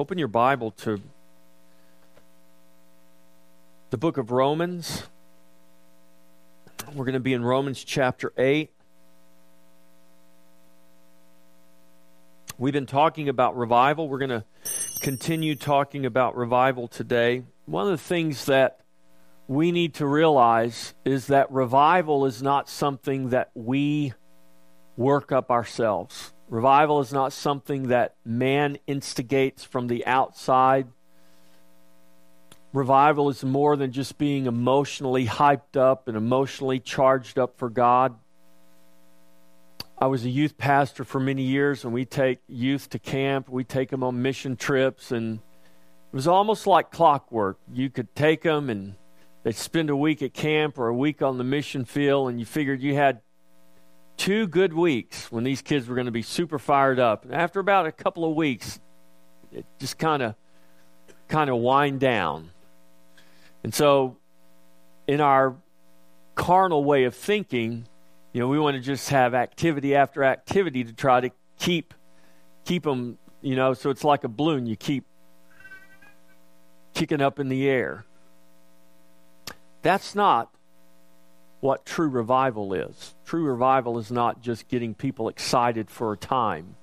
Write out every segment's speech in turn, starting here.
Open your Bible to the book of Romans. We're going to be in Romans chapter 8. We've been talking about revival. We're going to continue talking about revival today. One of the things that we need to realize is that revival is not something that we work up ourselves. Revival is not something that man instigates from the outside. Revival is more than just being emotionally hyped up and emotionally charged up for God. I was a youth pastor for many years, and we take youth to camp. We take them on mission trips, and it was almost like clockwork. You could take them, and they'd spend a week at camp or a week on the mission field, and you figured you had two good weeks when these kids were going to be super fired up. And after about a couple of weeks, it just kind of kind of wind down. And so, in our carnal way of thinking, you know, we want to just have activity after activity to try to keep keep them, you know, so it's like a balloon. You keep kicking up in the air. That's not what true revival is. True revival is not just getting people excited for a time.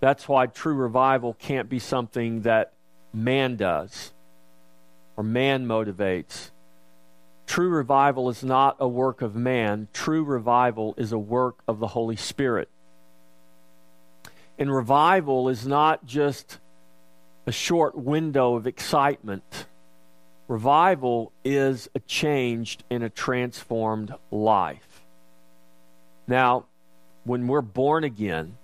That's why true revival can't be something that man does or man motivates. True revival is not a work of man, true revival is a work of the Holy Spirit. And revival is not just a short window of excitement. Revival is a changed and a transformed life. Now, when we're born again,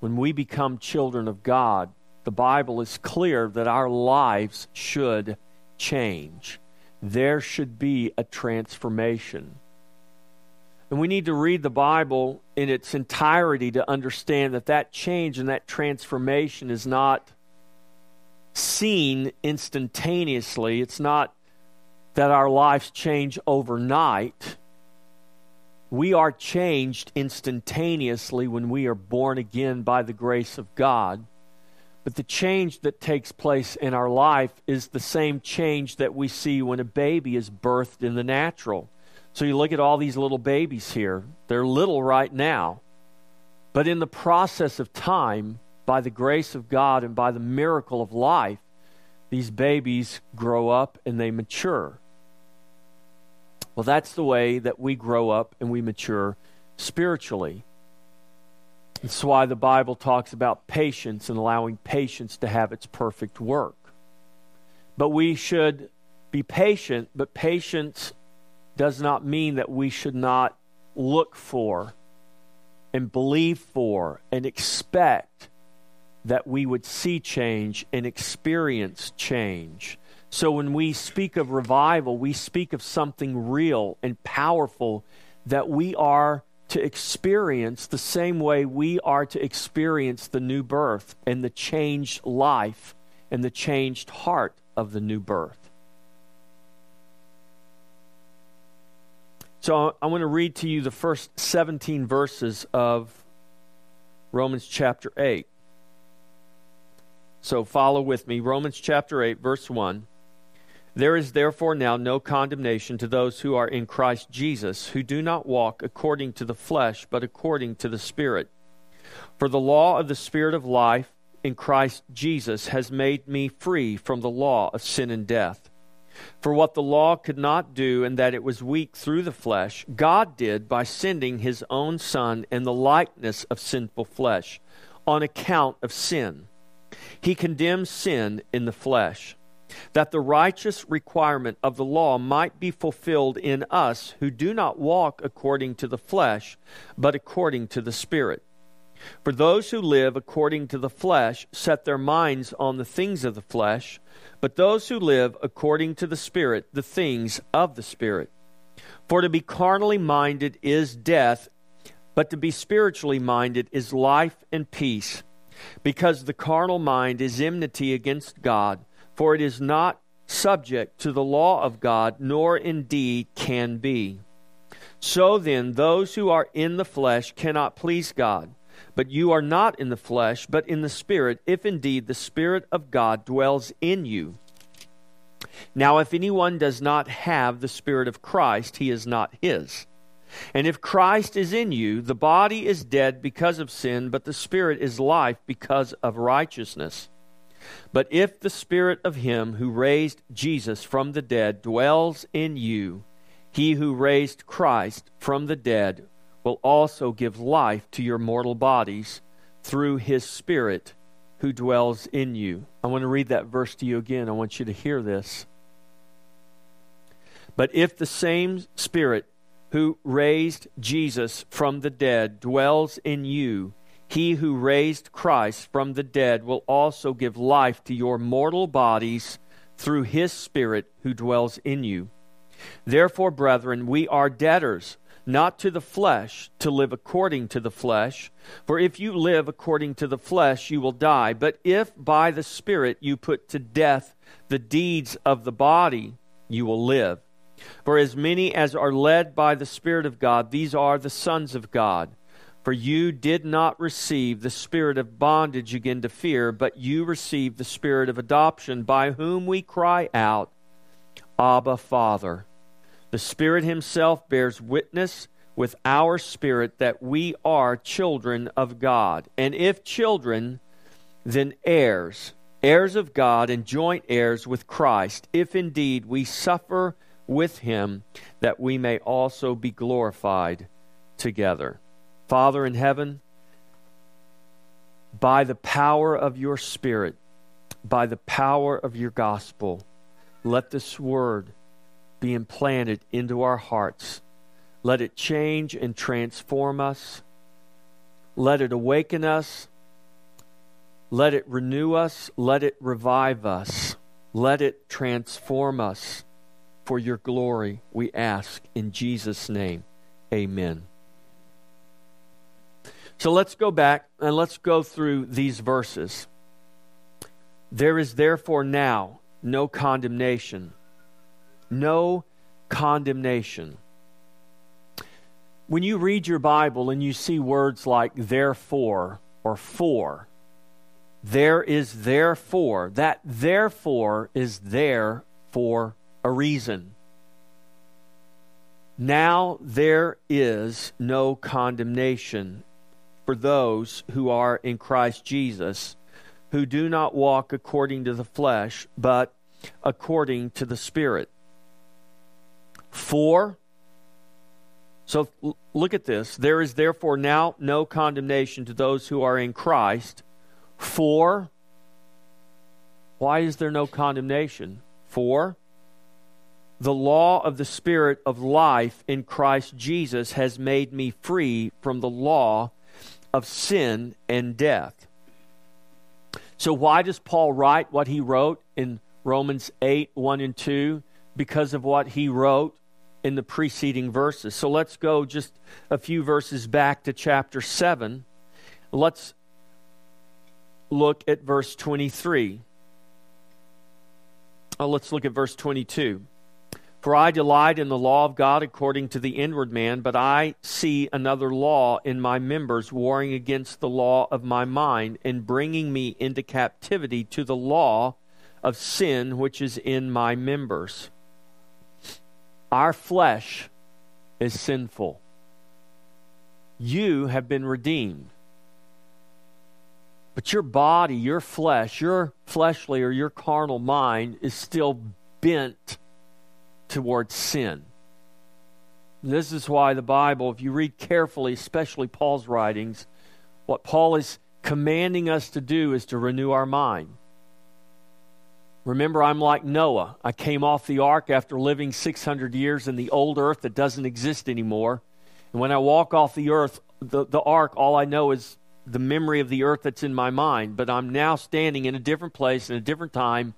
when we become children of God, the Bible is clear that our lives should change. There should be a transformation. And we need to read the Bible in its entirety to understand that that change and that transformation is not seen instantaneously. It's not that our lives change overnight. We are changed instantaneously when we are born again by the grace of God. But the change that takes place in our life is the same change that we see when a baby is birthed in the natural. So you look at all these little babies here. They're little right now. But in the process of time, by the grace of God and by the miracle of life, these babies grow up and they mature. Well, that's the way that we grow up and we mature spiritually. That's why the Bible talks about patience and allowing patience to have its perfect work. But we should be patient, but patience does not mean that we should not look for and believe for and expect that we would see change and experience change. So when we speak of revival, we speak of something real and powerful that we are to experience the same way we are to experience the new birth and the changed life and the changed heart of the new birth. So I want to read to you the first 17 verses of Romans chapter 8. So follow with me. Romans chapter 8, verse 1. There is therefore now no condemnation to those who are in Christ Jesus, who do not walk according to the flesh, but according to the Spirit. For the law of the Spirit of life in Christ Jesus has made me free from the law of sin and death. For what the law could not do, and that it was weak through the flesh, God did by sending his own Son in the likeness of sinful flesh, on account of sin. He condemns sin in the flesh that the righteous requirement of the law might be fulfilled in us who do not walk according to the flesh, but according to the Spirit. For those who live according to the flesh set their minds on the things of the flesh, but those who live according to the Spirit, the things of the Spirit. For to be carnally minded is death, but to be spiritually minded is life and peace, because the carnal mind is enmity against God for it is not subject to the law of God, nor indeed can be. So then, those who are in the flesh cannot please God. But you are not in the flesh, but in the Spirit, if indeed the Spirit of God dwells in you. Now, if anyone does not have the Spirit of Christ, he is not his. And if Christ is in you, the body is dead because of sin, but the Spirit is life because of righteousness. But if the Spirit of Him who raised Jesus from the dead dwells in you, he who raised Christ from the dead will also give life to your mortal bodies through His Spirit who dwells in you. I want to read that verse to you again. I want you to hear this. But if the same Spirit who raised Jesus from the dead dwells in you, he who raised Christ from the dead will also give life to your mortal bodies through his Spirit who dwells in you. Therefore, brethren, we are debtors, not to the flesh, to live according to the flesh. For if you live according to the flesh, you will die. But if by the Spirit you put to death the deeds of the body, you will live. For as many as are led by the Spirit of God, these are the sons of God. For you did not receive the spirit of bondage again to fear, but you received the spirit of adoption, by whom we cry out, Abba, Father. The Spirit Himself bears witness with our spirit that we are children of God. And if children, then heirs, heirs of God, and joint heirs with Christ, if indeed we suffer with him, that we may also be glorified together. Father in heaven, by the power of your Spirit, by the power of your gospel, let this word be implanted into our hearts. Let it change and transform us. Let it awaken us. Let it renew us. Let it revive us. Let it transform us for your glory, we ask in Jesus' name. Amen. So let's go back and let's go through these verses. There is therefore now no condemnation. No condemnation. When you read your Bible and you see words like therefore or for, there is therefore. That therefore is there for a reason. Now there is no condemnation for those who are in Christ Jesus, who do not walk according to the flesh, but according to the Spirit. For, so look at this. There is therefore now no condemnation to those who are in Christ. For, why is there no condemnation? For, the law of the Spirit of life in Christ Jesus has made me free from the law of sin and death. So, why does Paul write what he wrote in Romans 8 1 and 2? Because of what he wrote in the preceding verses. So, let's go just a few verses back to chapter 7. Let's look at verse 23. Oh, let's look at verse 22. For I delight in the law of God according to the inward man, but I see another law in my members warring against the law of my mind and bringing me into captivity to the law of sin which is in my members. Our flesh is sinful. You have been redeemed. But your body, your flesh, your fleshly or your carnal mind is still bent towards sin. This is why the Bible, if you read carefully, especially Paul's writings, what Paul is commanding us to do is to renew our mind. Remember, I'm like Noah. I came off the ark after living 600 years in the old earth that doesn't exist anymore. And when I walk off the earth, the, the ark, all I know is the memory of the earth that's in my mind. But I'm now standing in a different place in a different time.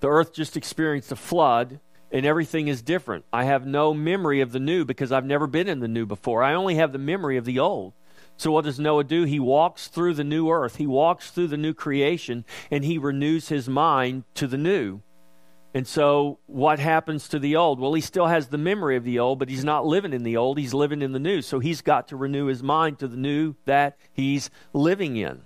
The earth just experienced a flood and everything is different. I have no memory of the new because I've never been in the new before. I only have the memory of the old. So, what does Noah do? He walks through the new earth, he walks through the new creation, and he renews his mind to the new. And so, what happens to the old? Well, he still has the memory of the old, but he's not living in the old. He's living in the new. So, he's got to renew his mind to the new that he's living in.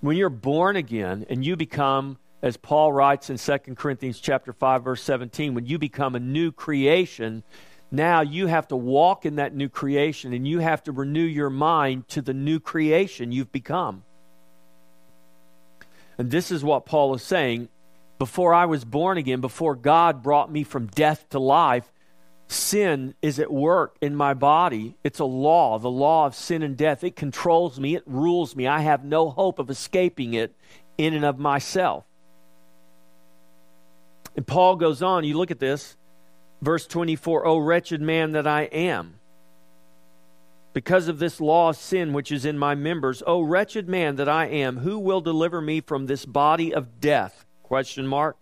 When you're born again and you become, as Paul writes in 2 Corinthians chapter 5, verse 17, when you become a new creation, now you have to walk in that new creation and you have to renew your mind to the new creation you've become. And this is what Paul is saying before I was born again, before God brought me from death to life, sin is at work in my body. It's a law, the law of sin and death. It controls me, it rules me. I have no hope of escaping it in and of myself. And Paul goes on, you look at this, verse 24, O wretched man that I am. Because of this law of sin which is in my members, O wretched man that I am, who will deliver me from this body of death? Question mark.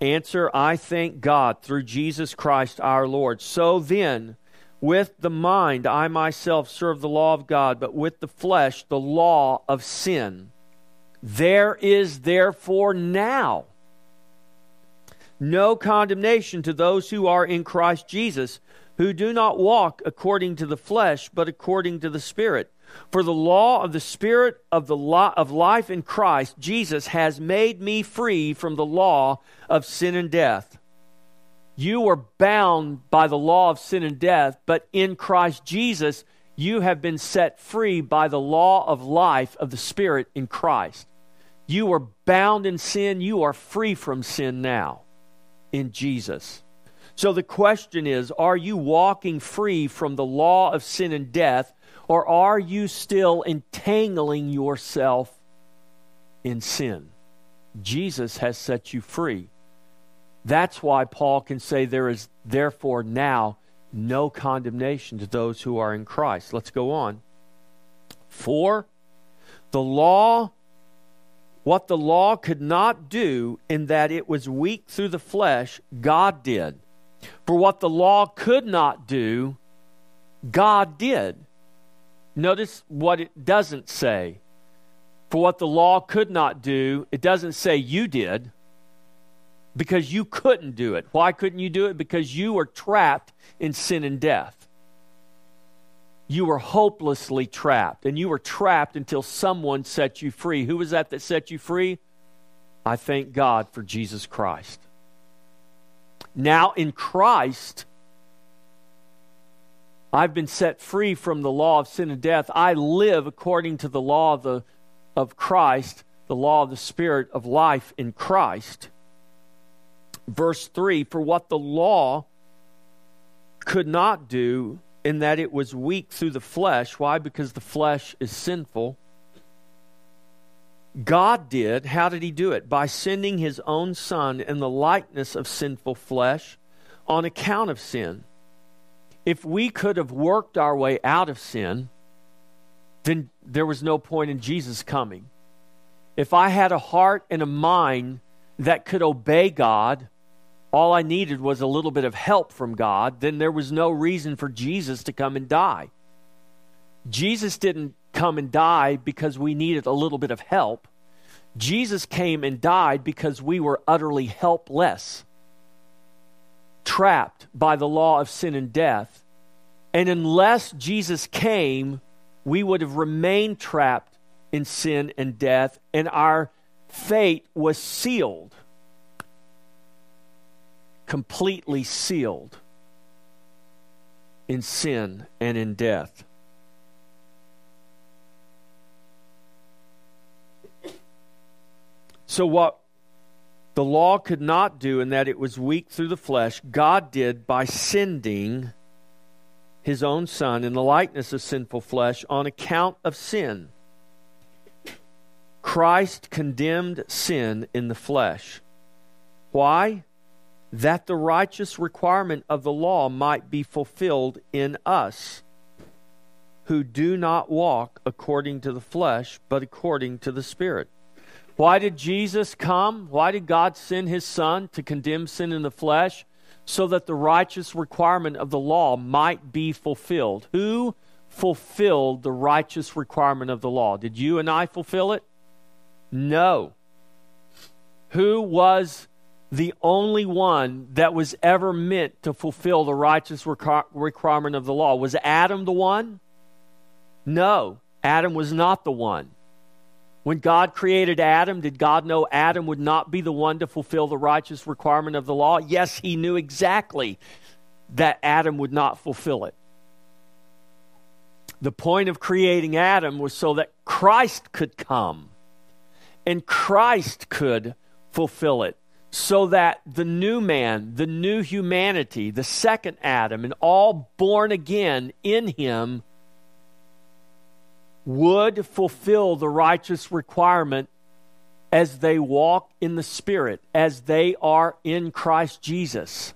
Answer, I thank God through Jesus Christ our Lord. So then, with the mind I myself serve the law of God, but with the flesh the law of sin. There is therefore now no condemnation to those who are in Christ Jesus, who do not walk according to the flesh, but according to the Spirit. For the law of the Spirit of, the lo- of life in Christ Jesus has made me free from the law of sin and death. You were bound by the law of sin and death, but in Christ Jesus, you have been set free by the law of life of the Spirit in Christ. You were bound in sin, you are free from sin now in Jesus. So the question is are you walking free from the law of sin and death? Or are you still entangling yourself in sin? Jesus has set you free. That's why Paul can say there is therefore now no condemnation to those who are in Christ. Let's go on. For the law, what the law could not do in that it was weak through the flesh, God did. For what the law could not do, God did Notice what it doesn't say. For what the law could not do, it doesn't say you did because you couldn't do it. Why couldn't you do it? Because you were trapped in sin and death. You were hopelessly trapped, and you were trapped until someone set you free. Who was that that set you free? I thank God for Jesus Christ. Now, in Christ, I've been set free from the law of sin and death. I live according to the law of, the, of Christ, the law of the Spirit of life in Christ. Verse 3 For what the law could not do, in that it was weak through the flesh. Why? Because the flesh is sinful. God did. How did he do it? By sending his own Son in the likeness of sinful flesh on account of sin if we could have worked our way out of sin, then there was no point in Jesus coming. If I had a heart and a mind that could obey God, all I needed was a little bit of help from God, then there was no reason for Jesus to come and die. Jesus didn't come and die because we needed a little bit of help. Jesus came and died because we were utterly helpless trapped by the law of sin and death. And unless Jesus came, we would have remained trapped in sin and death, and our fate was sealed. Completely sealed in sin and in death. So, what the law could not do, in that it was weak through the flesh, God did by sending his own Son in the likeness of sinful flesh on account of sin. Christ condemned sin in the flesh. Why? That the righteous requirement of the law might be fulfilled in us, who do not walk according to the flesh, but according to the Spirit. Why did Jesus come? Why did God send his Son to condemn sin in the flesh? So that the righteous requirement of the law might be fulfilled. Who fulfilled the righteous requirement of the law? Did you and I fulfill it? No. Who was the only one that was ever meant to fulfill the righteous requirement of the law. Was Adam the one? No, Adam was not the one. When God created Adam, did God know Adam would not be the one to fulfill the righteous requirement of the law? Yes, he knew exactly that Adam would not fulfill it. The point of creating Adam was so that Christ could come and Christ could fulfill it so that the new man, the new humanity, the second Adam, and all born again in him would fulfill the righteous requirement as they walk in the Spirit, as they are in Christ Jesus.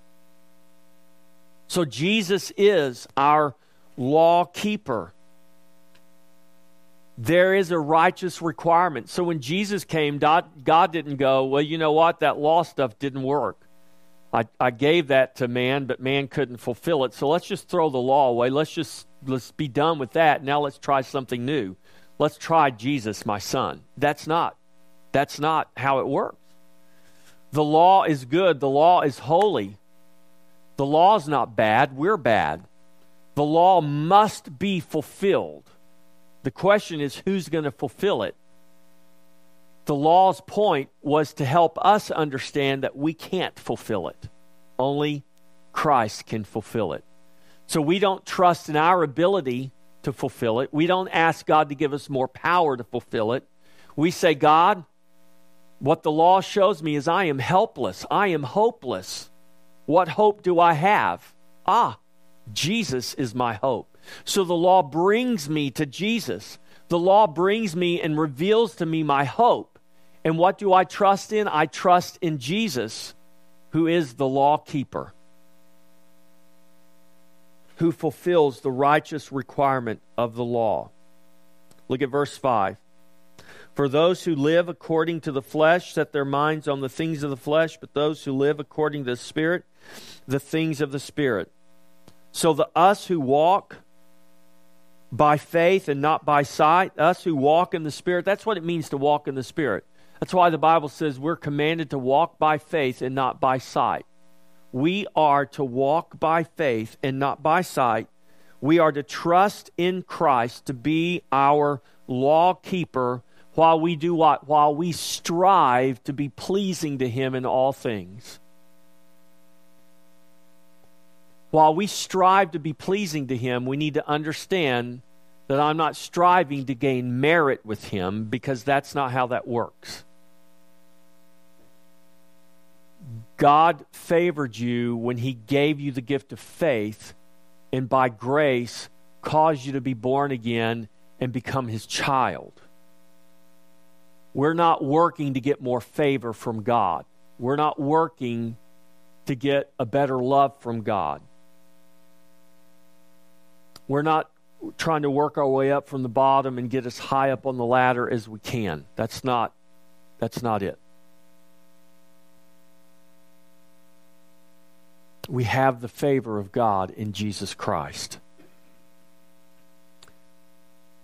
So Jesus is our law keeper. There is a righteous requirement. So when Jesus came, God, God didn't go, well, you know what? That law stuff didn't work. I, I gave that to man, but man couldn't fulfill it. So let's just throw the law away. Let's just let's be done with that. Now let's try something new. Let's try Jesus, my son. That's not that's not how it works. The law is good, the law is holy. The law is not bad, we're bad. The law must be fulfilled. The question is who's going to fulfill it? The law's point was to help us understand that we can't fulfill it. Only Christ can fulfill it. So we don't trust in our ability to fulfill it. We don't ask God to give us more power to fulfill it. We say, God, what the law shows me is I am helpless. I am hopeless. What hope do I have? Ah, Jesus is my hope. So the law brings me to Jesus. The law brings me and reveals to me my hope. And what do I trust in? I trust in Jesus, who is the law keeper, who fulfills the righteous requirement of the law. Look at verse 5. For those who live according to the flesh set their minds on the things of the flesh, but those who live according to the Spirit the things of the Spirit. So the us who walk by faith and not by sight, us who walk in the Spirit, that's what it means to walk in the Spirit. That's why the Bible says we're commanded to walk by faith and not by sight. We are to walk by faith and not by sight. We are to trust in Christ to be our law keeper while we do what? While we strive to be pleasing to Him in all things. While we strive to be pleasing to Him, we need to understand that I'm not striving to gain merit with Him because that's not how that works. God favored you when He gave you the gift of faith and by grace caused you to be born again and become His child. We're not working to get more favor from God. We're not working to get a better love from God. We're not trying to work our way up from the bottom and get as high up on the ladder as we can. That's not that's not it. We have the favor of God in Jesus Christ.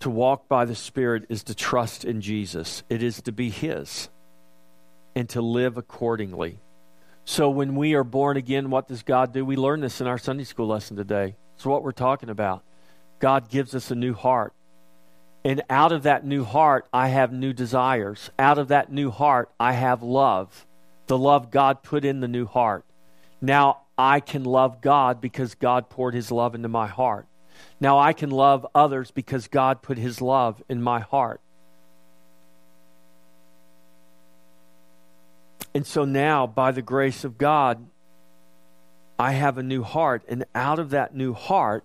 To walk by the Spirit is to trust in Jesus. It is to be His and to live accordingly. So when we are born again, what does God do? We learn this in our Sunday school lesson today. It's what we're talking about. God gives us a new heart. And out of that new heart, I have new desires. Out of that new heart, I have love. The love God put in the new heart. Now I can love God because God poured his love into my heart. Now I can love others because God put his love in my heart. And so now, by the grace of God, I have a new heart. And out of that new heart,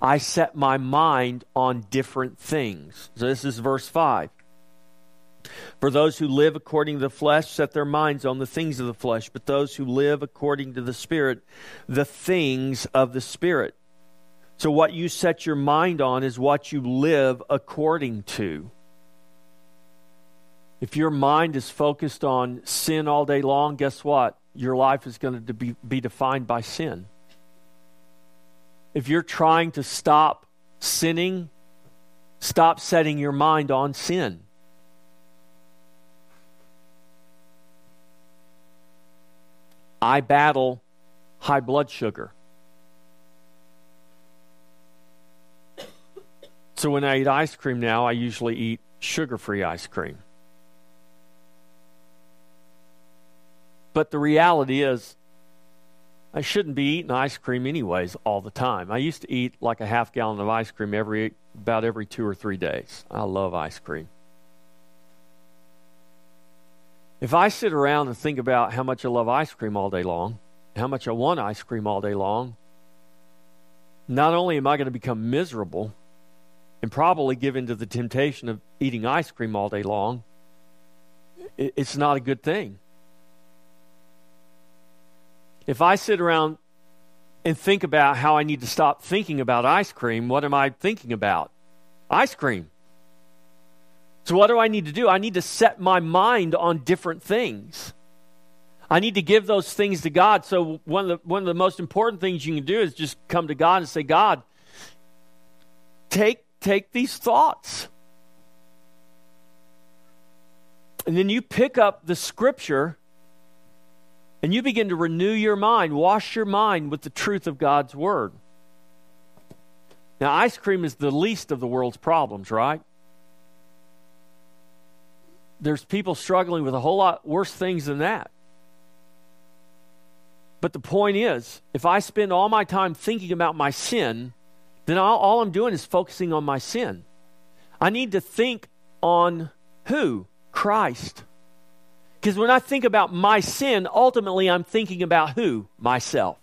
I set my mind on different things. So this is verse 5. For those who live according to the flesh set their minds on the things of the flesh, but those who live according to the Spirit, the things of the Spirit. So, what you set your mind on is what you live according to. If your mind is focused on sin all day long, guess what? Your life is going to be, be defined by sin if you're trying to stop sinning, stop setting your mind on sin. I battle high blood sugar. So when I eat ice cream now, I usually eat sugar free ice cream. But the reality is, I shouldn't be eating ice cream anyways all the time. I used to eat like a half gallon of ice cream every about every two or three days. I love ice cream. If I sit around and think about how much I love ice cream all day long, how much I want ice cream all day long, not only am I going to become miserable and probably give in to the temptation of eating ice cream all day long, it's not a good thing. If I sit around and think about how I need to stop thinking about ice cream, what am I thinking about? Ice cream. So, what do I need to do? I need to set my mind on different things. I need to give those things to God. So, one of the, one of the most important things you can do is just come to God and say, God, take, take these thoughts. And then you pick up the scripture and you begin to renew your mind, wash your mind with the truth of God's Word. Now, ice cream is the least of the world's problems, right? There's people struggling with a whole lot worse things than that. But the point is, if I spend all my time thinking about my sin, then all, all I'm doing is focusing on my sin. I need to think on who? Christ. Because when I think about my sin, ultimately I'm thinking about who? Myself.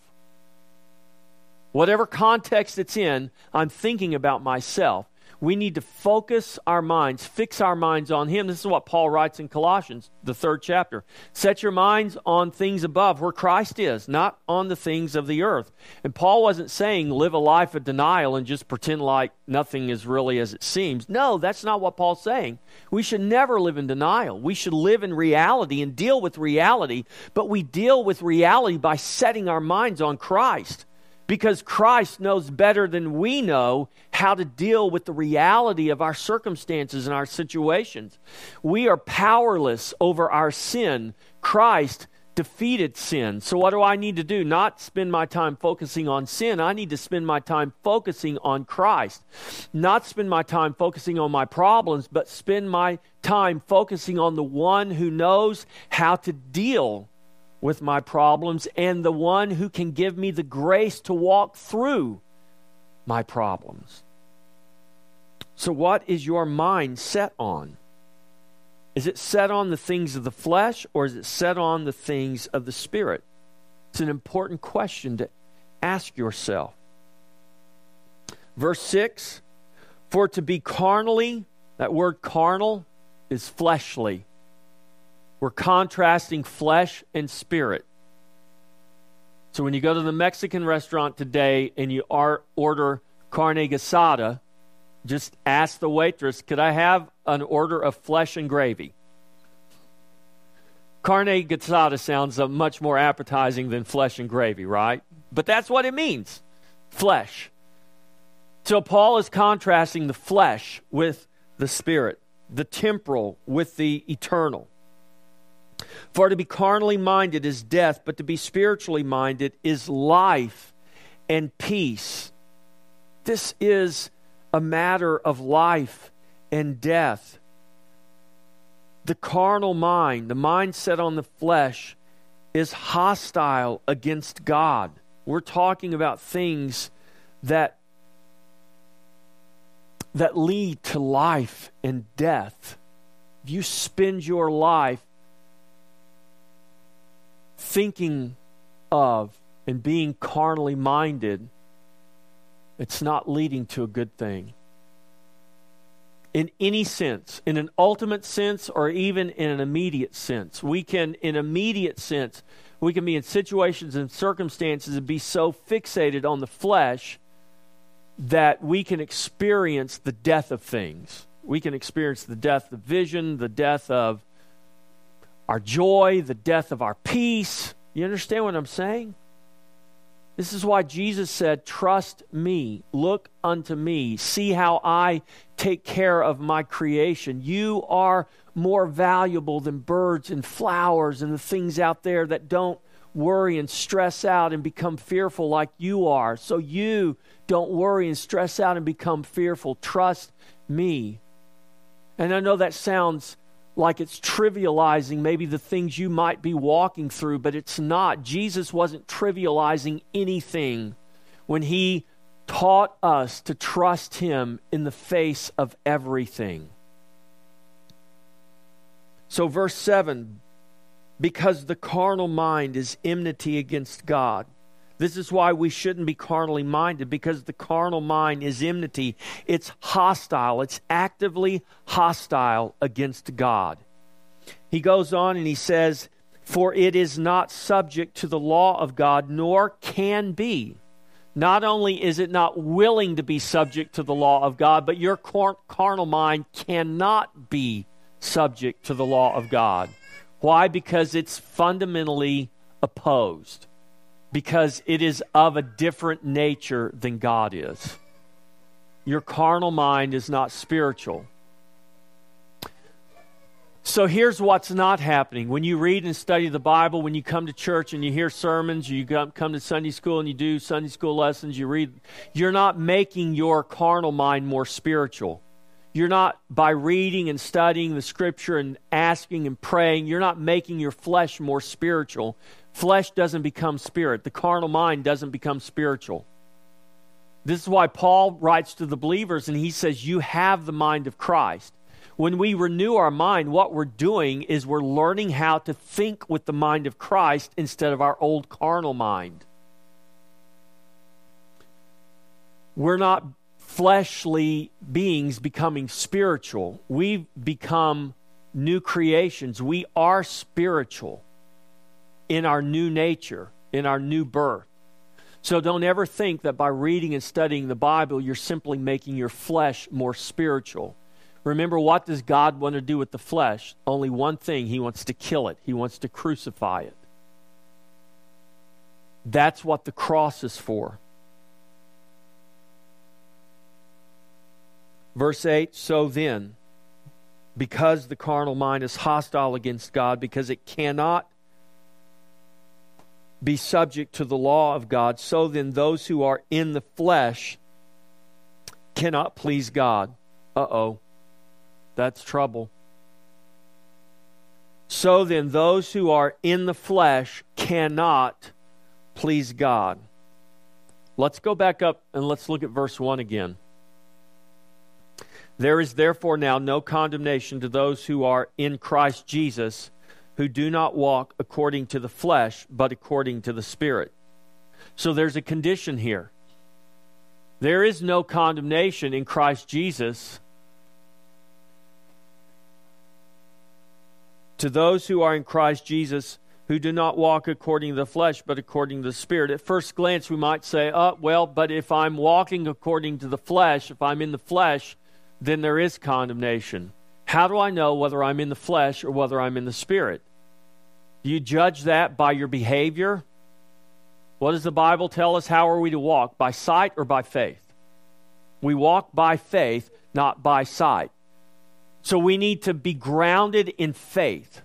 Whatever context it's in, I'm thinking about myself we need to focus our minds, fix our minds on Him. This is what Paul writes in Colossians, the third chapter. Set your minds on things above, where Christ is, not on the things of the earth. And Paul wasn't saying live a life of denial and just pretend like nothing is really as it seems. No, that's not what Paul's saying. We should never live in denial. We should live in reality and deal with reality, but we deal with reality by setting our minds on Christ because Christ knows better than we know how to deal with the reality of our circumstances and our situations. We are powerless over our sin. Christ defeated sin. So, what do I need to do? Not spend my time focusing on sin. I need to spend my time focusing on Christ. Not spend my time focusing on my problems, but spend my time focusing on the one who knows how to deal with my problems and the one who can give me the grace to walk through my problems. So, what is your mind set on? Is it set on the things of the flesh or is it set on the things of the spirit? It's an important question to ask yourself. Verse 6 For to be carnally, that word carnal is fleshly. We're contrasting flesh and spirit. So when you go to the Mexican restaurant today and you are, order carne asada, just ask the waitress, could I have an order of flesh and gravy? Carne asada sounds uh, much more appetizing than flesh and gravy, right? But that's what it means flesh. So Paul is contrasting the flesh with the spirit, the temporal with the eternal. For to be carnally minded is death, but to be spiritually minded is life and peace. This is a matter of life and death. The carnal mind, the mind set on the flesh, is hostile against God. We're talking about things that that lead to life and death. If you spend your life thinking of and being carnally minded, it's not leading to a good thing. In any sense, in an ultimate sense, or even in an immediate sense, we can, in immediate sense, we can be in situations and circumstances and be so fixated on the flesh that we can experience the death of things. We can experience the death of vision, the death of our joy, the death of our peace. You understand what I'm saying? This is why Jesus said, Trust me, look unto me, see how I take care of my creation. You are more valuable than birds and flowers and the things out there that don't worry and stress out and become fearful like you are. So you don't worry and stress out and become fearful. Trust me. And I know that sounds like it's trivializing maybe the things you might be walking through, but it's not. Jesus wasn't trivializing anything when he taught us to trust him in the face of everything. So, verse 7 because the carnal mind is enmity against God. This is why we shouldn't be carnally minded because the carnal mind is enmity. It's hostile, it's actively hostile against God. He goes on and he says, For it is not subject to the law of God, nor can be. Not only is it not willing to be subject to the law of God, but your carnal mind cannot be subject to the law of God. Why? Because it's fundamentally opposed because it is of a different nature than God is. Your carnal mind is not spiritual. So here's what's not happening. When you read and study the Bible, when you come to church and you hear sermons, you come to Sunday school and you do Sunday school lessons, you read, you're not making your carnal mind more spiritual. You're not, by reading and studying the scripture and asking and praying, you're not making your flesh more spiritual. Flesh doesn't become spirit, the carnal mind doesn't become spiritual. This is why Paul writes to the believers and he says, You have the mind of Christ. When we renew our mind, what we're doing is we're learning how to think with the mind of Christ instead of our old carnal mind. We're not fleshly beings becoming spiritual. We've become new creations. We are spiritual in our new nature, in our new birth. So don't ever think that by reading and studying the Bible, you're simply making your flesh more spiritual. Remember, what does God want to do with the flesh? Only one thing He wants to kill it, He wants to crucify it. That's what the cross is for. Verse 8 So then, because the carnal mind is hostile against God, because it cannot be subject to the law of God, so then those who are in the flesh cannot please God. Uh oh, that's trouble. So then, those who are in the flesh cannot please God. Let's go back up and let's look at verse 1 again. There is therefore now no condemnation to those who are in Christ Jesus who do not walk according to the flesh, but according to the Spirit. So there's a condition here. There is no condemnation in Christ Jesus to those who are in Christ Jesus who do not walk according to the flesh, but according to the Spirit. At first glance, we might say, oh, well, but if I'm walking according to the flesh, if I'm in the flesh, then there is condemnation. How do I know whether I'm in the flesh or whether I'm in the spirit? Do you judge that by your behavior? What does the Bible tell us? How are we to walk? By sight or by faith? We walk by faith, not by sight. So we need to be grounded in faith.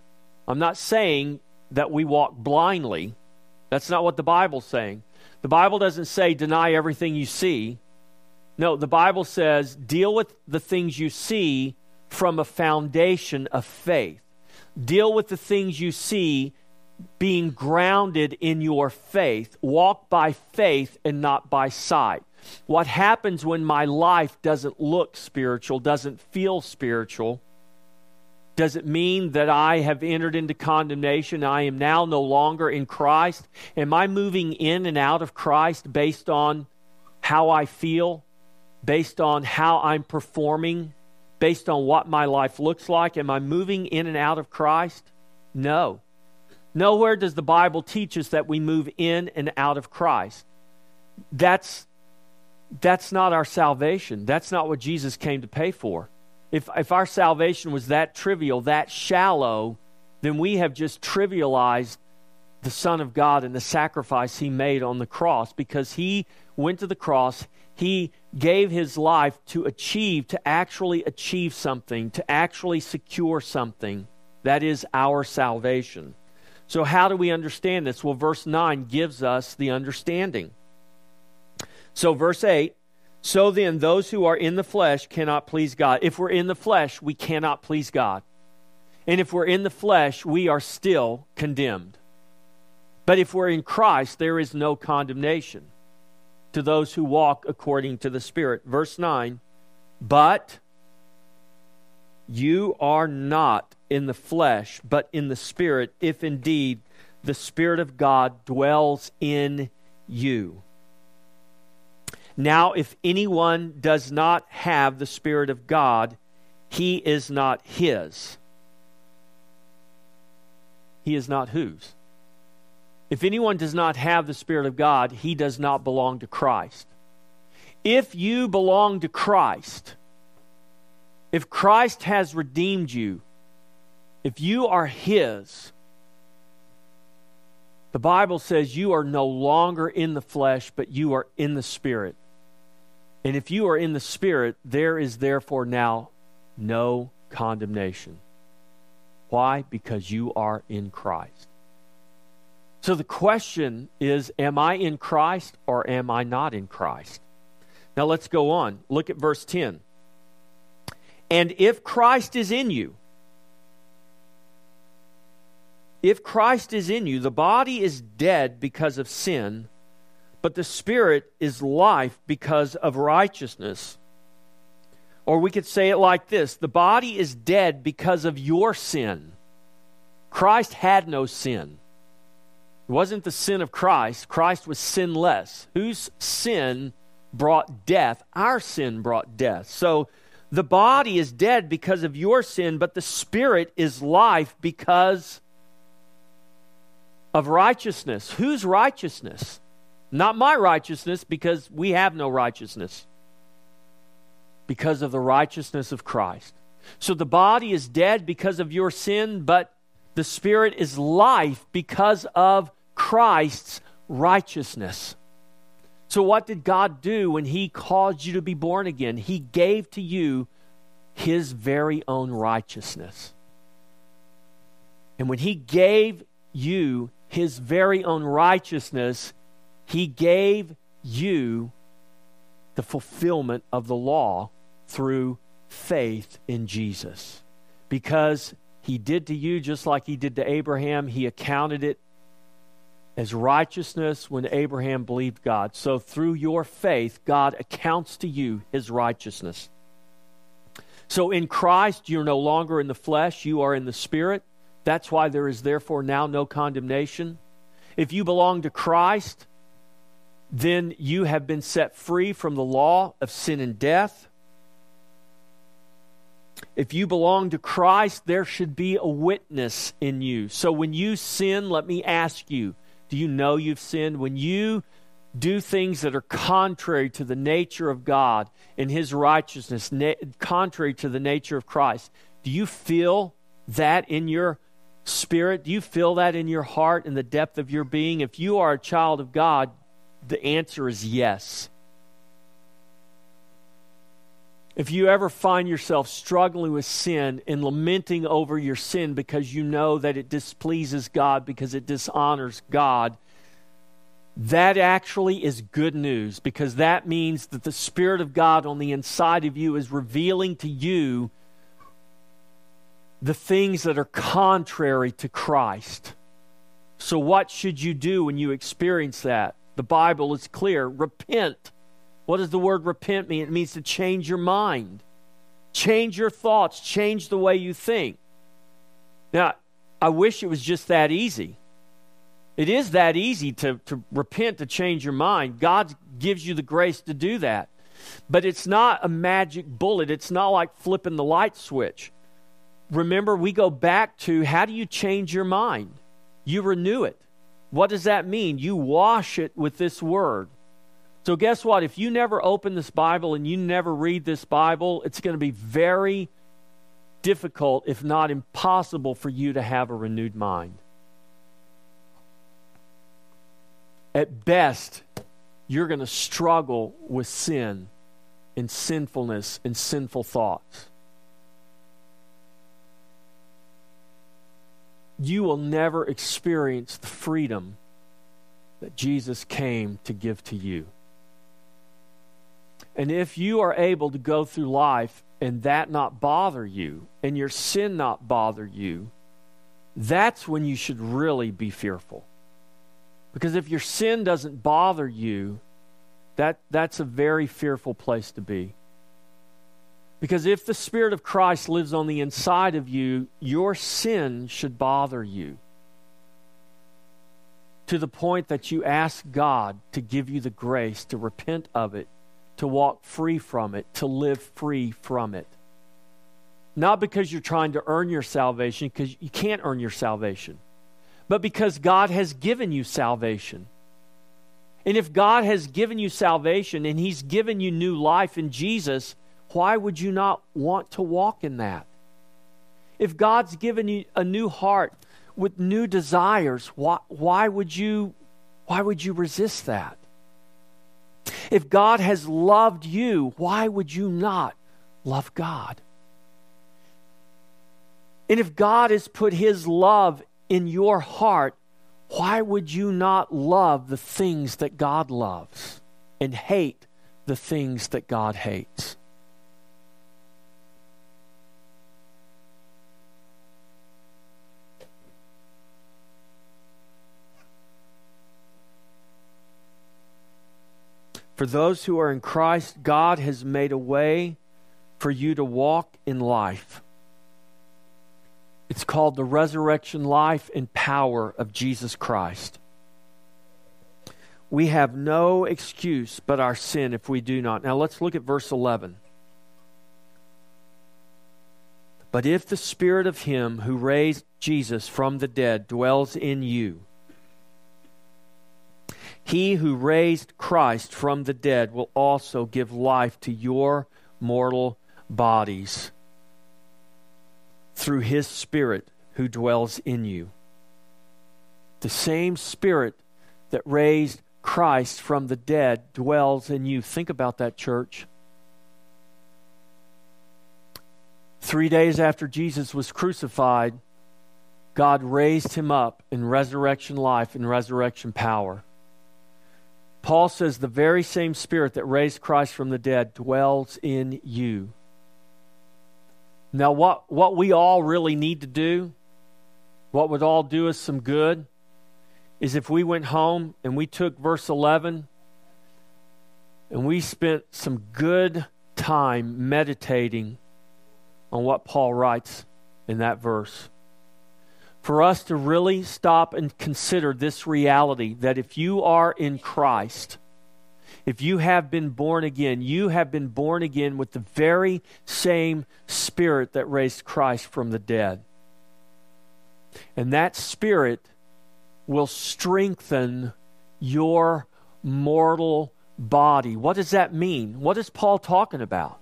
I'm not saying that we walk blindly. That's not what the Bible's saying. The Bible doesn't say deny everything you see. No, the Bible says deal with the things you see from a foundation of faith. Deal with the things you see being grounded in your faith. Walk by faith and not by sight. What happens when my life doesn't look spiritual, doesn't feel spiritual? Does it mean that I have entered into condemnation? I am now no longer in Christ? Am I moving in and out of Christ based on how I feel, based on how I'm performing, based on what my life looks like? Am I moving in and out of Christ? No. Nowhere does the Bible teach us that we move in and out of Christ. That's, that's not our salvation. That's not what Jesus came to pay for. If, if our salvation was that trivial, that shallow, then we have just trivialized the Son of God and the sacrifice he made on the cross because he went to the cross. He gave his life to achieve, to actually achieve something, to actually secure something. That is our salvation. So, how do we understand this? Well, verse 9 gives us the understanding. So, verse 8 So then, those who are in the flesh cannot please God. If we're in the flesh, we cannot please God. And if we're in the flesh, we are still condemned. But if we're in Christ, there is no condemnation to those who walk according to the Spirit. Verse 9 But you are not in the flesh, but in the Spirit, if indeed the Spirit of God dwells in you. Now, if anyone does not have the Spirit of God, he is not his. He is not whose? If anyone does not have the Spirit of God, he does not belong to Christ. If you belong to Christ, if Christ has redeemed you, if you are His, the Bible says you are no longer in the flesh, but you are in the Spirit. And if you are in the Spirit, there is therefore now no condemnation. Why? Because you are in Christ. So the question is Am I in Christ or am I not in Christ? Now let's go on. Look at verse 10. And if Christ is in you, if Christ is in you, the body is dead because of sin, but the spirit is life because of righteousness. Or we could say it like this the body is dead because of your sin. Christ had no sin. It wasn't the sin of Christ. Christ was sinless. Whose sin brought death? Our sin brought death. So the body is dead because of your sin, but the spirit is life because of righteousness. Whose righteousness? Not my righteousness, because we have no righteousness. Because of the righteousness of Christ. So the body is dead because of your sin, but the spirit is life because of Christ's righteousness. So, what did God do when He caused you to be born again? He gave to you His very own righteousness. And when He gave you His very own righteousness, He gave you the fulfillment of the law through faith in Jesus. Because He did to you just like He did to Abraham, He accounted it as righteousness when Abraham believed God. So through your faith, God accounts to you his righteousness. So in Christ, you're no longer in the flesh, you are in the spirit. That's why there is therefore now no condemnation. If you belong to Christ, then you have been set free from the law of sin and death. If you belong to Christ, there should be a witness in you. So when you sin, let me ask you do you know you've sinned? When you do things that are contrary to the nature of God and His righteousness, na- contrary to the nature of Christ, do you feel that in your spirit? Do you feel that in your heart, in the depth of your being? If you are a child of God, the answer is yes. If you ever find yourself struggling with sin and lamenting over your sin because you know that it displeases God, because it dishonors God, that actually is good news because that means that the Spirit of God on the inside of you is revealing to you the things that are contrary to Christ. So, what should you do when you experience that? The Bible is clear repent what does the word repent mean? It means to change your mind, change your thoughts, change the way you think. Now, I wish it was just that easy. It is that easy to, to repent, to change your mind. God gives you the grace to do that. But it's not a magic bullet, it's not like flipping the light switch. Remember, we go back to how do you change your mind? You renew it. What does that mean? You wash it with this word. So, guess what? If you never open this Bible and you never read this Bible, it's going to be very difficult, if not impossible, for you to have a renewed mind. At best, you're going to struggle with sin and sinfulness and sinful thoughts. you will never experience the freedom that Jesus came to give to you. And if you are able to go through life and that not bother you, and your sin not bother you, that's when you should really be fearful. Because if your sin doesn't bother you, that, that's a very fearful place to be. Because if the Spirit of Christ lives on the inside of you, your sin should bother you to the point that you ask God to give you the grace to repent of it, to walk free from it, to live free from it. Not because you're trying to earn your salvation, because you can't earn your salvation, but because God has given you salvation. And if God has given you salvation and He's given you new life in Jesus, why would you not want to walk in that? If God's given you a new heart with new desires, why, why would you why would you resist that? If God has loved you, why would you not love God? And if God has put his love in your heart, why would you not love the things that God loves and hate the things that God hates? For those who are in Christ, God has made a way for you to walk in life. It's called the resurrection life and power of Jesus Christ. We have no excuse but our sin if we do not. Now let's look at verse 11. But if the Spirit of Him who raised Jesus from the dead dwells in you, he who raised Christ from the dead will also give life to your mortal bodies through his Spirit who dwells in you. The same Spirit that raised Christ from the dead dwells in you. Think about that, church. Three days after Jesus was crucified, God raised him up in resurrection life and resurrection power. Paul says the very same Spirit that raised Christ from the dead dwells in you. Now, what, what we all really need to do, what would all do us some good, is if we went home and we took verse 11 and we spent some good time meditating on what Paul writes in that verse for us to really stop and consider this reality that if you are in Christ, if you have been born again, you have been born again with the very same Spirit that raised Christ from the dead. And that Spirit will strengthen your mortal body. What does that mean? What is Paul talking about?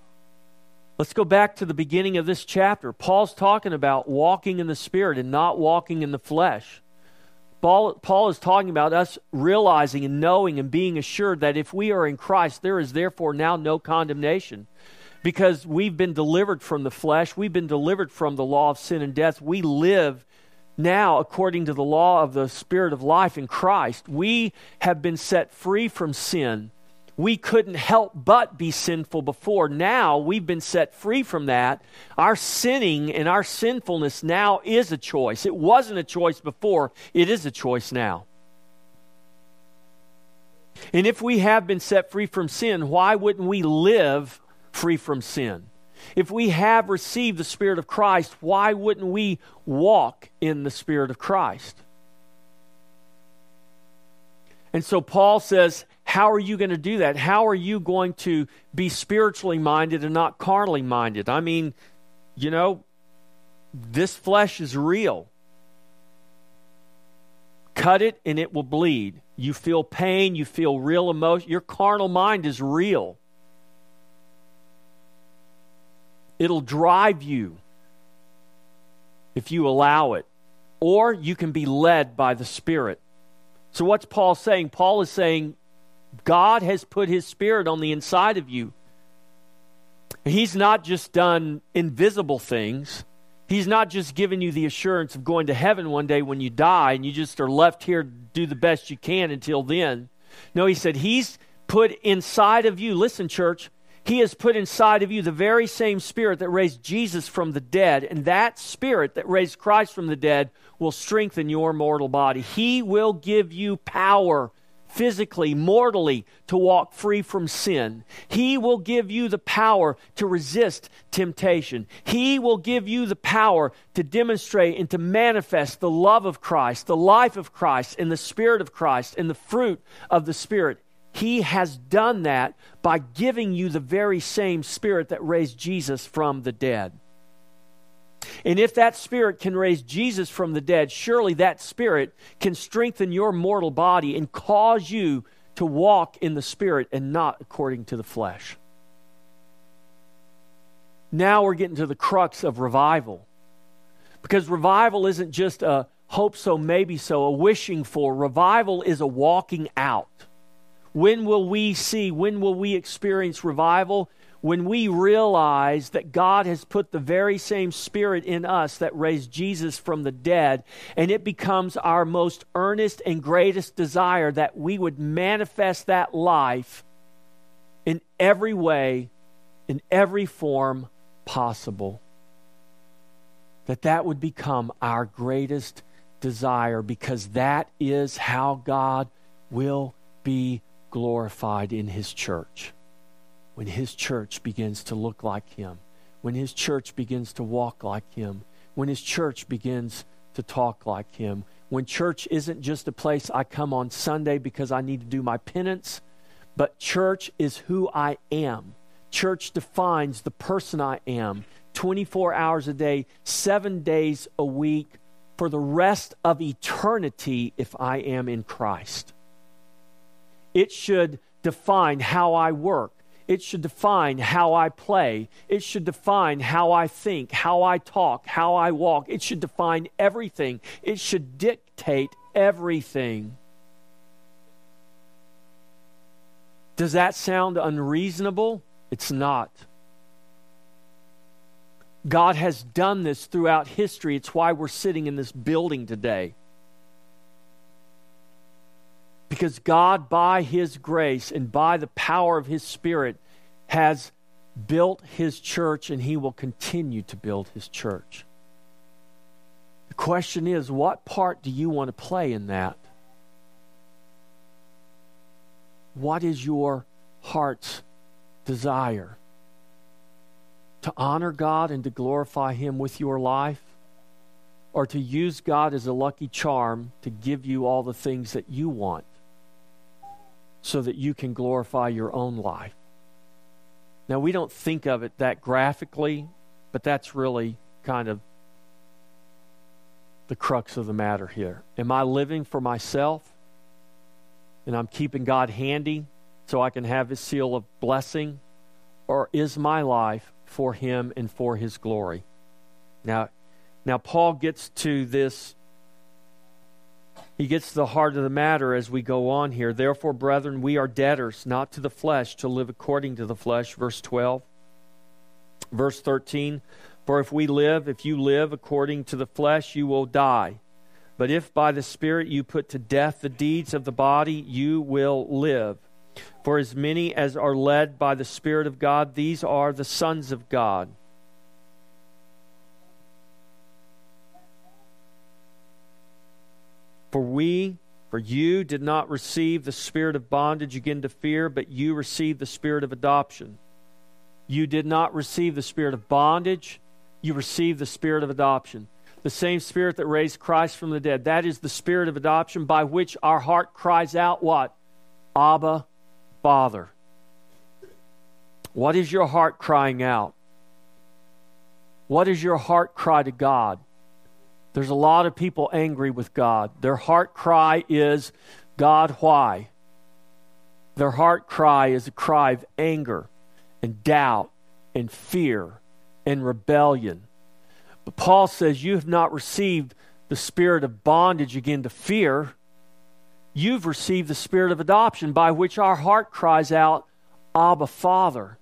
Let's go back to the beginning of this chapter. Paul's talking about walking in the Spirit and not walking in the flesh. Paul, Paul is talking about us realizing and knowing and being assured that if we are in Christ, there is therefore now no condemnation. Because we've been delivered from the flesh, we've been delivered from the law of sin and death. We live now according to the law of the Spirit of life in Christ. We have been set free from sin we couldn't help but be sinful before. Now we've been set free from that. Our sinning and our sinfulness now is a choice. It wasn't a choice before, it is a choice now. And if we have been set free from sin, why wouldn't we live free from sin? If we have received the Spirit of Christ, why wouldn't we walk in the Spirit of Christ? And so Paul says, how are you going to do that? How are you going to be spiritually minded and not carnally minded? I mean, you know, this flesh is real. Cut it and it will bleed. You feel pain, you feel real emotion. Your carnal mind is real. It'll drive you if you allow it. Or you can be led by the Spirit. So, what's Paul saying? Paul is saying God has put his spirit on the inside of you. He's not just done invisible things, He's not just giving you the assurance of going to heaven one day when you die and you just are left here to do the best you can until then. No, he said, He's put inside of you, listen, church, He has put inside of you the very same Spirit that raised Jesus from the dead. And that Spirit that raised Christ from the dead will strengthen your mortal body. He will give you power physically, mortally, to walk free from sin. He will give you the power to resist temptation. He will give you the power to demonstrate and to manifest the love of Christ, the life of Christ, and the Spirit of Christ, and the fruit of the Spirit. He has done that by giving you the very same Spirit that raised Jesus from the dead. And if that spirit can raise Jesus from the dead, surely that spirit can strengthen your mortal body and cause you to walk in the spirit and not according to the flesh. Now we're getting to the crux of revival. Because revival isn't just a hope so, maybe so, a wishing for. Revival is a walking out. When will we see, when will we experience revival? when we realize that God has put the very same Spirit in us that raised Jesus from the dead, and it becomes our most earnest and greatest desire that we would manifest that life in every way, in every form possible. That that would become our greatest desire because that is how God will be glorified in His church when his church begins to look like him, when his church begins to walk like him, when his church begins to talk like him, when church isn't just a place I come on Sunday because I need to do my penance, but church is who I am. Church defines the person I am 24 hours a day, seven days a week, for the rest of eternity if I am in Christ. It should define how I work it should define how I play. It should define how I think, how I talk, how I walk. It should define everything. It should dictate everything. Does that sound unreasonable? It's not. God has done this throughout history. It's why we're sitting in this building today. Because God, by His grace and by the power of His Spirit, has built His church and He will continue to build His church. The question is what part do you want to play in that? What is your heart's desire? To honor God and to glorify Him with your life? Or to use God as a lucky charm to give you all the things that you want? So that you can glorify your own life. Now, we don't think of it that graphically, but that's really kind of the crux of the matter here. Am I living for myself and I'm keeping God handy so I can have his seal of blessing? Or is my life for him and for his glory? Now, now Paul gets to this he gets to the heart of the matter as we go on here. Therefore, brethren, we are debtors, not to the flesh, to live according to the flesh. Verse 12. Verse 13. For if we live, if you live according to the flesh, you will die. But if by the Spirit you put to death the deeds of the body, you will live. For as many as are led by the Spirit of God, these are the sons of God. For we, for you did not receive the spirit of bondage again to fear, but you received the spirit of adoption. You did not receive the spirit of bondage, you received the spirit of adoption. The same spirit that raised Christ from the dead. That is the spirit of adoption by which our heart cries out, what? Abba, Father. What is your heart crying out? What is your heart cry to God? There's a lot of people angry with God. Their heart cry is, God, why? Their heart cry is a cry of anger and doubt and fear and rebellion. But Paul says, You have not received the spirit of bondage again to fear. You've received the spirit of adoption by which our heart cries out, Abba, Father.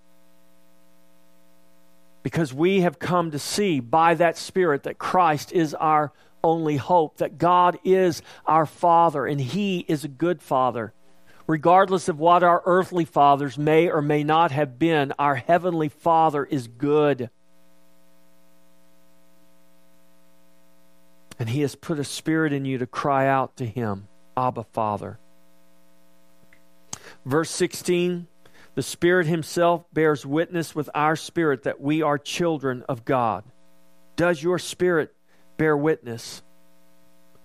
Because we have come to see by that Spirit that Christ is our only hope, that God is our Father and He is a good Father. Regardless of what our earthly fathers may or may not have been, our Heavenly Father is good. And He has put a spirit in you to cry out to Him, Abba, Father. Verse 16 The Spirit Himself bears witness with our spirit that we are children of God. Does your spirit bear witness?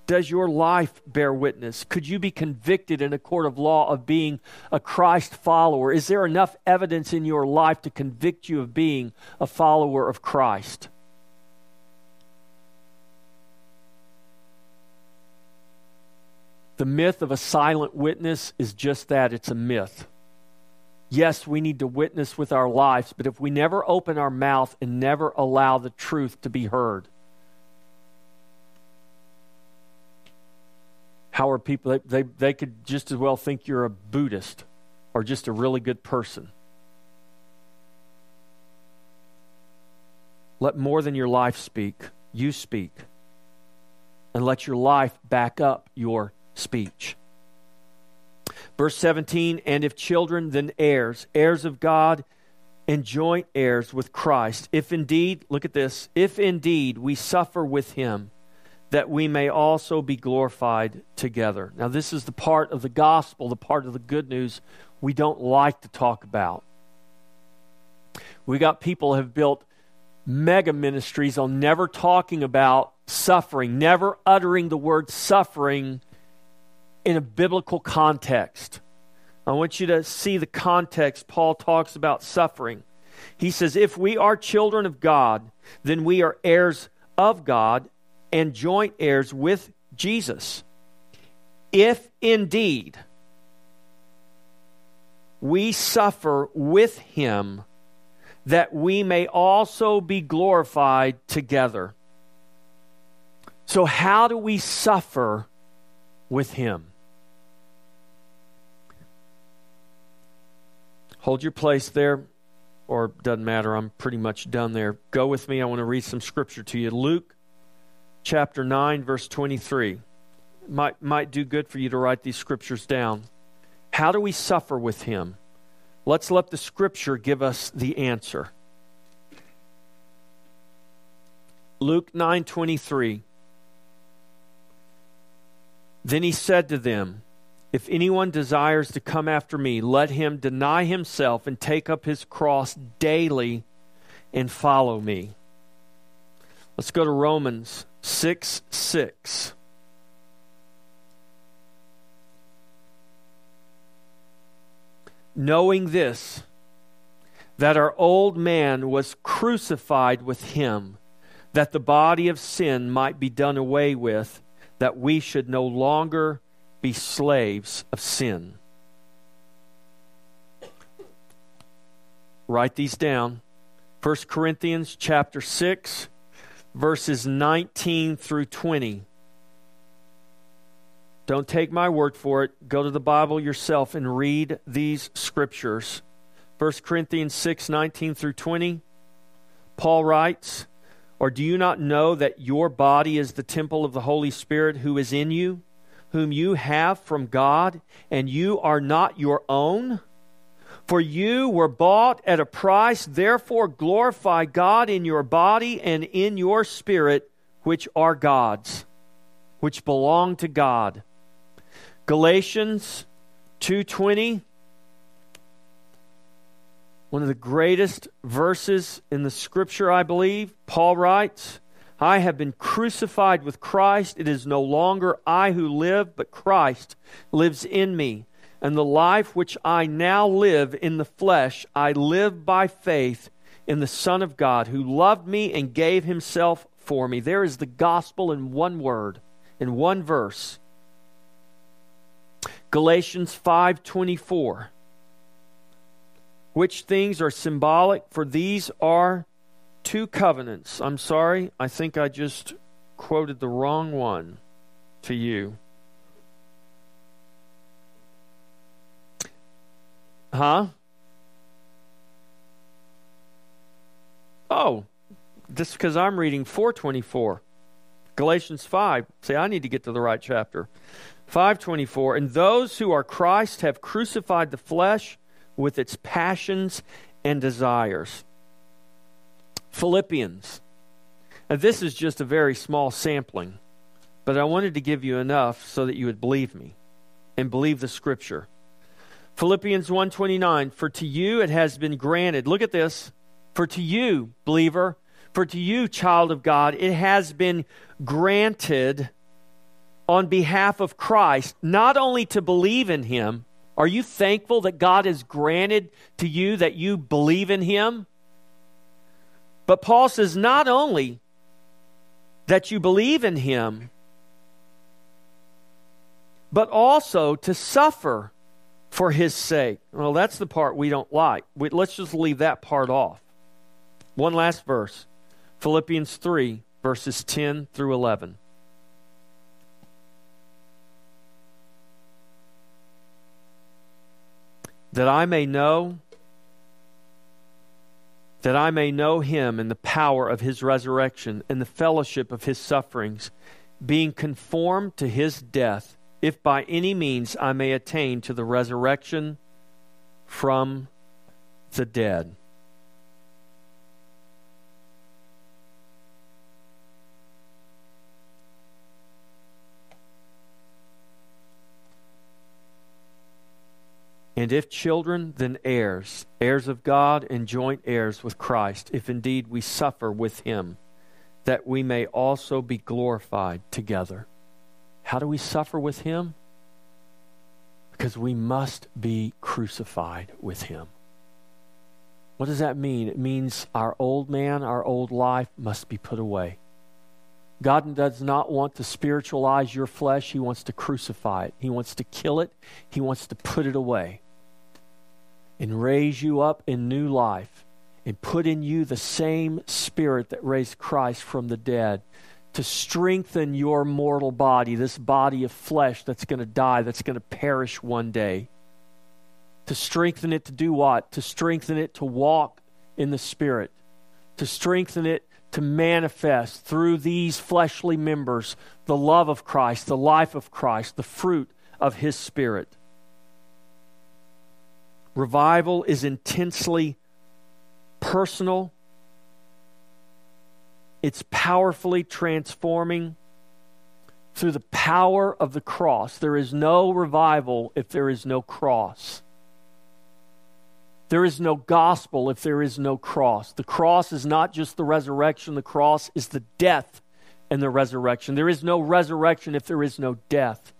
Does your life bear witness? Could you be convicted in a court of law of being a Christ follower? Is there enough evidence in your life to convict you of being a follower of Christ? The myth of a silent witness is just that it's a myth. Yes, we need to witness with our lives, but if we never open our mouth and never allow the truth to be heard, how are people, they, they, they could just as well think you're a Buddhist or just a really good person. Let more than your life speak, you speak. And let your life back up your speech. Verse 17, and if children, then heirs, heirs of God, and joint heirs with Christ. If indeed, look at this, if indeed we suffer with him, that we may also be glorified together. Now, this is the part of the gospel, the part of the good news we don't like to talk about. We got people have built mega ministries on never talking about suffering, never uttering the word suffering in a biblical context. I want you to see the context Paul talks about suffering. He says, If we are children of God, then we are heirs of God and joint heirs with Jesus. If indeed we suffer with him, that we may also be glorified together. So, how do we suffer with him? Hold your place there, or doesn't matter. I'm pretty much done there. Go with me. I want to read some scripture to you. Luke chapter 9, verse 23. Might, might do good for you to write these scriptures down. How do we suffer with him? Let's let the scripture give us the answer. Luke 9:23 Then he said to them, if anyone desires to come after me, let him deny himself and take up his cross daily and follow me. Let's go to Romans 6 6. Knowing this, that our old man was crucified with him, that the body of sin might be done away with, that we should no longer be slaves of sin. Write these down. 1 Corinthians chapter 6 verses 19 through 20. Don't take my word for it. Go to the Bible yourself and read these scriptures. 1 Corinthians 6 19 through 20. Paul writes, Or do you not know that your body is the temple of the Holy Spirit who is in you? whom you have from God, and you are not your own? For you were bought at a price, therefore glorify God in your body and in your spirit, which are God's, which belong to God. Galatians 2:20 one of the greatest verses in the scripture I believe Paul writes I have been crucified with Christ. It is no longer I who live, but Christ lives in me. And the life which I now live in the flesh, I live by faith in the Son of God, who loved me and gave himself for me. There is the gospel in one word, in one verse. Galatians 5:24 Which things are symbolic for these are two covenants. I'm sorry, I think I just quoted the wrong one to you. Huh? Oh, this because I'm reading 424. Galatians 5. Say, I need to get to the right chapter. 524. And those who are Christ have crucified the flesh with its passions and desires. Philippians. Now, this is just a very small sampling, but I wanted to give you enough so that you would believe me and believe the scripture. Philippians 1:29 For to you it has been granted. Look at this. For to you, believer, for to you, child of God, it has been granted on behalf of Christ not only to believe in him. Are you thankful that God has granted to you that you believe in him? But Paul says not only that you believe in him, but also to suffer for his sake. Well, that's the part we don't like. We, let's just leave that part off. One last verse Philippians 3, verses 10 through 11. That I may know that I may know him and the power of his resurrection and the fellowship of his sufferings, being conformed to his death if by any means I may attain to the resurrection from the dead. And if children, then heirs, heirs of God and joint heirs with Christ, if indeed we suffer with him, that we may also be glorified together. How do we suffer with him? Because we must be crucified with him. What does that mean? It means our old man, our old life must be put away. God does not want to spiritualize your flesh. He wants to crucify it. He wants to kill it. He wants to put it away and raise you up in new life and put in you the same spirit that raised Christ from the dead to strengthen your mortal body, this body of flesh that's going to die, that's going to perish one day. To strengthen it to do what? To strengthen it to walk in the Spirit, to strengthen it to manifest through these fleshly members the love of Christ, the life of Christ, the fruit of His Spirit. Revival is intensely personal it's powerfully transforming through the power of the cross. There is no revival if there is no cross. There is no gospel if there is no cross. The cross is not just the resurrection, the cross is the death and the resurrection. There is no resurrection if there is no death.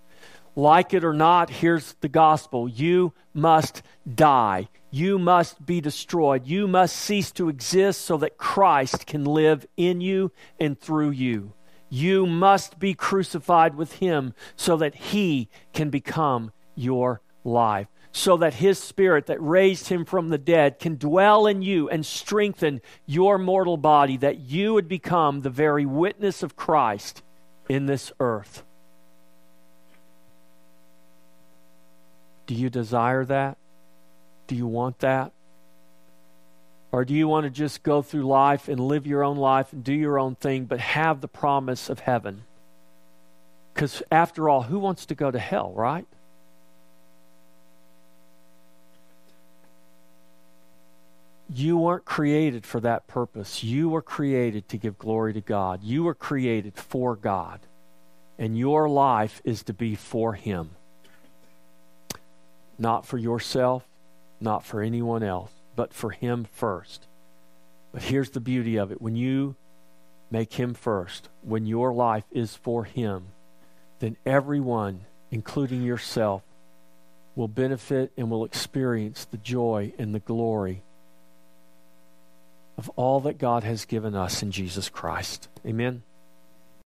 Like it or not, here's the gospel you must die. You must be destroyed. You must cease to exist so that Christ can live in you and through you. You must be crucified with Him so that He can become your life, so that His Spirit that raised Him from the dead can dwell in you and strengthen your mortal body, that you would become the very witness of Christ in this earth. Do you desire that? Do you want that? Or do you want to just go through life and live your own life and do your own thing, but have the promise of heaven? Because after all, who wants to go to hell, right? You weren't created for that purpose. You were created to give glory to God. You were created for God. And your life is to be for Him. Not for yourself, not for anyone else, but for Him first. But here's the beauty of it when you make Him first, when your life is for Him, then everyone, including yourself, will benefit and will experience the joy and the glory of all that God has given us in Jesus Christ. Amen.